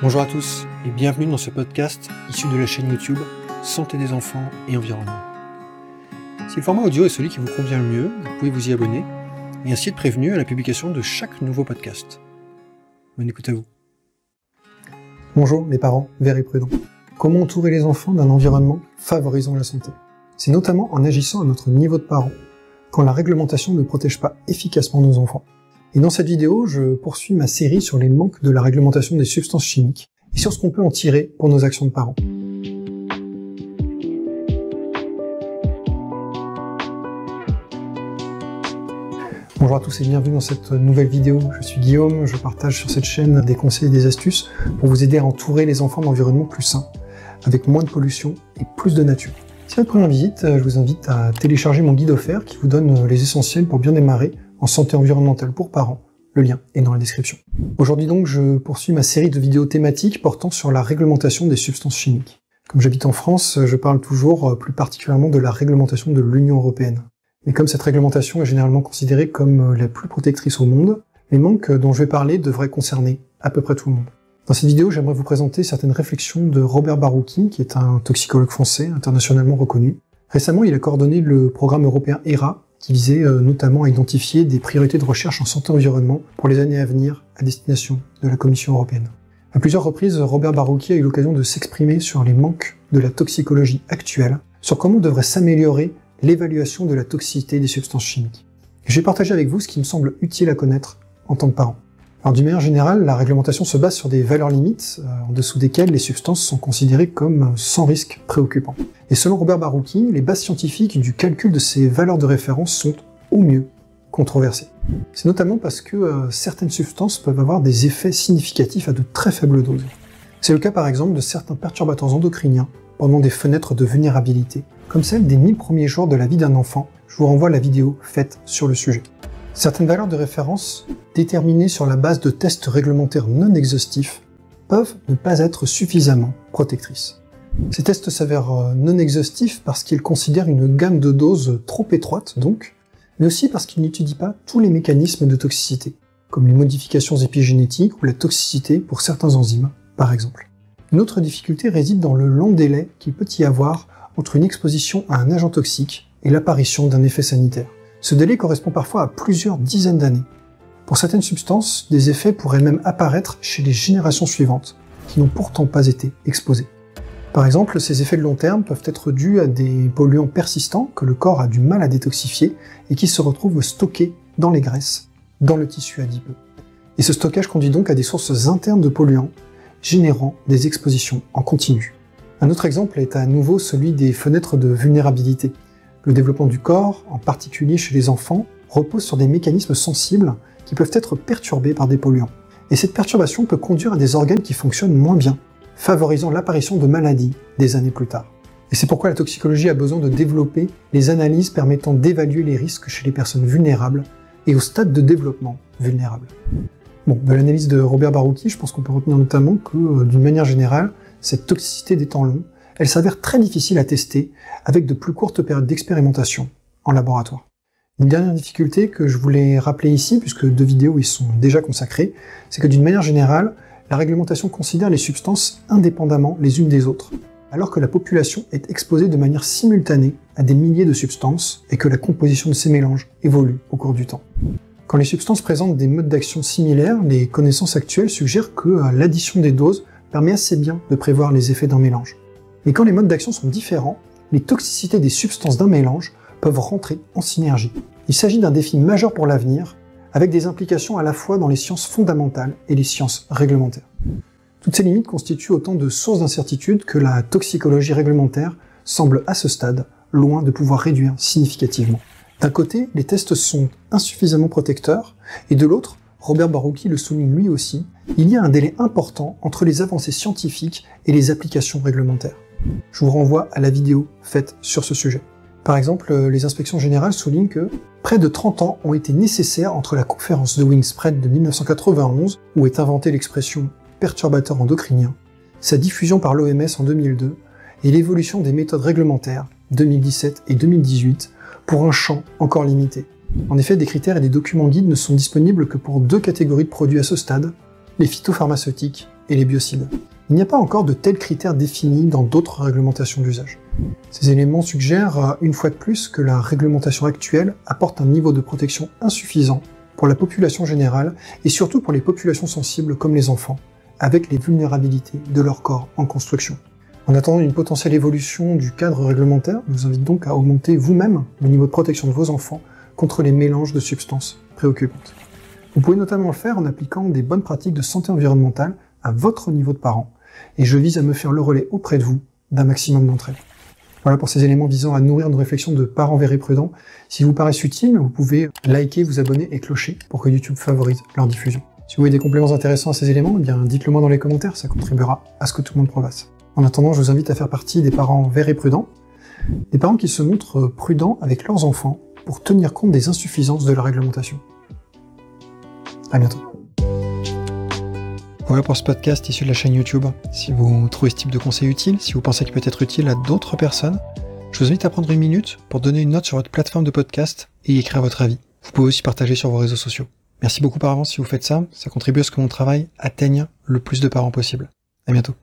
Bonjour à tous et bienvenue dans ce podcast issu de la chaîne YouTube Santé des enfants et environnement. Si le format audio est celui qui vous convient le mieux, vous pouvez vous y abonner et ainsi être prévenu à la publication de chaque nouveau podcast. Bonne écoute à vous. Bonjour les parents, verts et prudents. Comment entourer les enfants d'un environnement favorisant la santé? C'est notamment en agissant à notre niveau de parents, quand la réglementation ne protège pas efficacement nos enfants. Et dans cette vidéo, je poursuis ma série sur les manques de la réglementation des substances chimiques et sur ce qu'on peut en tirer pour nos actions de parents. Bonjour à tous et bienvenue dans cette nouvelle vidéo. Je suis Guillaume, je partage sur cette chaîne des conseils et des astuces pour vous aider à entourer les enfants d'environnements plus sains, avec moins de pollution et plus de nature. Si c'est votre première visite, je vous invite à télécharger mon guide offert qui vous donne les essentiels pour bien démarrer en santé environnementale pour parents. Le lien est dans la description. Aujourd'hui donc, je poursuis ma série de vidéos thématiques portant sur la réglementation des substances chimiques. Comme j'habite en France, je parle toujours euh, plus particulièrement de la réglementation de l'Union européenne. Mais comme cette réglementation est généralement considérée comme euh, la plus protectrice au monde, les manques dont je vais parler devraient concerner à peu près tout le monde. Dans cette vidéo, j'aimerais vous présenter certaines réflexions de Robert Barouki, qui est un toxicologue français internationalement reconnu. Récemment, il a coordonné le programme européen ERA, qui visait euh, notamment à identifier des priorités de recherche en santé-environnement pour les années à venir à destination de la Commission européenne. À plusieurs reprises, Robert Barouki a eu l'occasion de s'exprimer sur les manques de la toxicologie actuelle, sur comment devrait s'améliorer l'évaluation de la toxicité des substances chimiques. je vais partager avec vous ce qui me semble utile à connaître en tant que parent. Alors d'une manière générale, la réglementation se base sur des valeurs limites, euh, en dessous desquelles les substances sont considérées comme sans risque préoccupant. Et selon Robert Barouki, les bases scientifiques du calcul de ces valeurs de référence sont au mieux controversées. C'est notamment parce que euh, certaines substances peuvent avoir des effets significatifs à de très faibles doses. C'est le cas par exemple de certains perturbateurs endocriniens pendant des fenêtres de vulnérabilité, comme celle des 1000 premiers jours de la vie d'un enfant. Je vous renvoie à la vidéo faite sur le sujet. Certaines valeurs de référence, déterminées sur la base de tests réglementaires non exhaustifs, peuvent ne pas être suffisamment protectrices. Ces tests s'avèrent euh, non exhaustifs parce qu'ils considèrent une gamme de doses trop étroite, donc, mais aussi parce qu'ils n'étudient pas tous les mécanismes de toxicité, comme les modifications épigénétiques ou la toxicité pour certains enzymes, par exemple. Une autre difficulté réside dans le long délai qu'il peut y avoir entre une exposition à un agent toxique et l'apparition d'un effet sanitaire. Ce délai correspond parfois à plusieurs dizaines d'années. Pour certaines substances, des effets pourraient même apparaître chez les générations suivantes, qui n'ont pourtant pas été exposées. Par exemple, ces effets de long terme peuvent être dus à des polluants persistants que le corps a du mal à détoxifier et qui se retrouvent stockés dans les graisses, dans le tissu adipeux. Et ce stockage conduit donc à des sources internes de polluants, générant des expositions en continu. Un autre exemple est à nouveau celui des fenêtres de vulnérabilité, le développement du corps, en particulier chez les enfants, repose sur des mécanismes sensibles qui peuvent être perturbés par des polluants. Et cette perturbation peut conduire à des organes qui fonctionnent moins bien, favorisant l'apparition de maladies des années plus tard. Et c'est pourquoi la toxicologie a besoin de développer les analyses permettant d'évaluer les risques chez les personnes vulnérables et au stade de développement vulnérable. Bon, de l'analyse de Robert Barouki, je pense qu'on peut retenir notamment que, euh, d'une manière générale, cette toxicité des temps longs elle s'avère très difficile à tester avec de plus courtes périodes d'expérimentation en laboratoire. Une dernière difficulté que je voulais rappeler ici, puisque deux vidéos y sont déjà consacrées, c'est que d'une manière générale, la réglementation considère les substances indépendamment les unes des autres, alors que la population est exposée de manière simultanée à des milliers de substances et que la composition de ces mélanges évolue au cours du temps. Quand les substances présentent des modes d'action similaires, les connaissances actuelles suggèrent que euh, l'addition des doses permet assez bien de prévoir les effets d'un mélange. Mais quand les modes d'action sont différents, les toxicités des substances d'un mélange peuvent rentrer en synergie. Il s'agit d'un défi majeur pour l'avenir, avec des implications à la fois dans les sciences fondamentales et les sciences réglementaires. Toutes ces limites constituent autant de sources d'incertitude que la toxicologie réglementaire semble à ce stade loin de pouvoir réduire significativement. D'un côté, les tests sont insuffisamment protecteurs, et de l'autre, Robert Barouki le souligne lui aussi, il y a un délai important entre les avancées scientifiques et les applications réglementaires. Je vous renvoie à la vidéo faite sur ce sujet. Par exemple, euh, les inspections générales soulignent que près de 30 ans ont été nécessaires entre la conférence de Wingspread de 1991, où est inventée l'expression perturbateur endocrinien, sa diffusion par l'OMS en 2002, et l'évolution des méthodes réglementaires 2017 et 2018 pour un champ encore limité. En effet, des critères et des documents guides ne sont disponibles que pour deux catégories de produits à ce stade, les phytopharmaceutiques et les biocides. Il n'y a pas encore de tels critères définis dans d'autres réglementations d'usage. Ces éléments suggèrent euh, une fois de plus que la réglementation actuelle apporte un niveau de protection insuffisant pour la population générale et surtout pour les populations sensibles comme les enfants, avec les vulnérabilités de leur corps en construction. En attendant une potentielle évolution du cadre réglementaire, je vous invite donc à augmenter vous-même le niveau de protection de vos enfants contre les mélanges de substances préoccupantes. Vous pouvez notamment le faire en appliquant des bonnes pratiques de santé environnementale à votre niveau de parent, et je vise à me faire le relais auprès de vous d'un maximum d'entre elles. Voilà pour ces éléments visant à nourrir nos réflexions de parents verrés prudents. Si vous paraissent utiles, vous pouvez liker, vous abonner et clocher pour que YouTube favorise leur diffusion. Si vous voyez des compléments intéressants à ces éléments, eh bien dites-le moi dans les commentaires, ça contribuera à ce que tout le monde progresse. En attendant, je vous invite à faire partie des parents verts et prudents, des parents qui se montrent prudents avec leurs enfants pour tenir compte des insuffisances de la réglementation. À bientôt. Voilà pour ce podcast issu de la chaîne YouTube. Si vous trouvez ce type de conseil utile, si vous pensez qu'il peut être utile à d'autres personnes, je vous invite à prendre une minute pour donner une note sur votre plateforme de podcast et y écrire votre avis. Vous pouvez aussi partager sur vos réseaux sociaux. Merci beaucoup par avance si vous faites ça, ça contribue à ce que mon travail atteigne le plus de parents possible. À bientôt.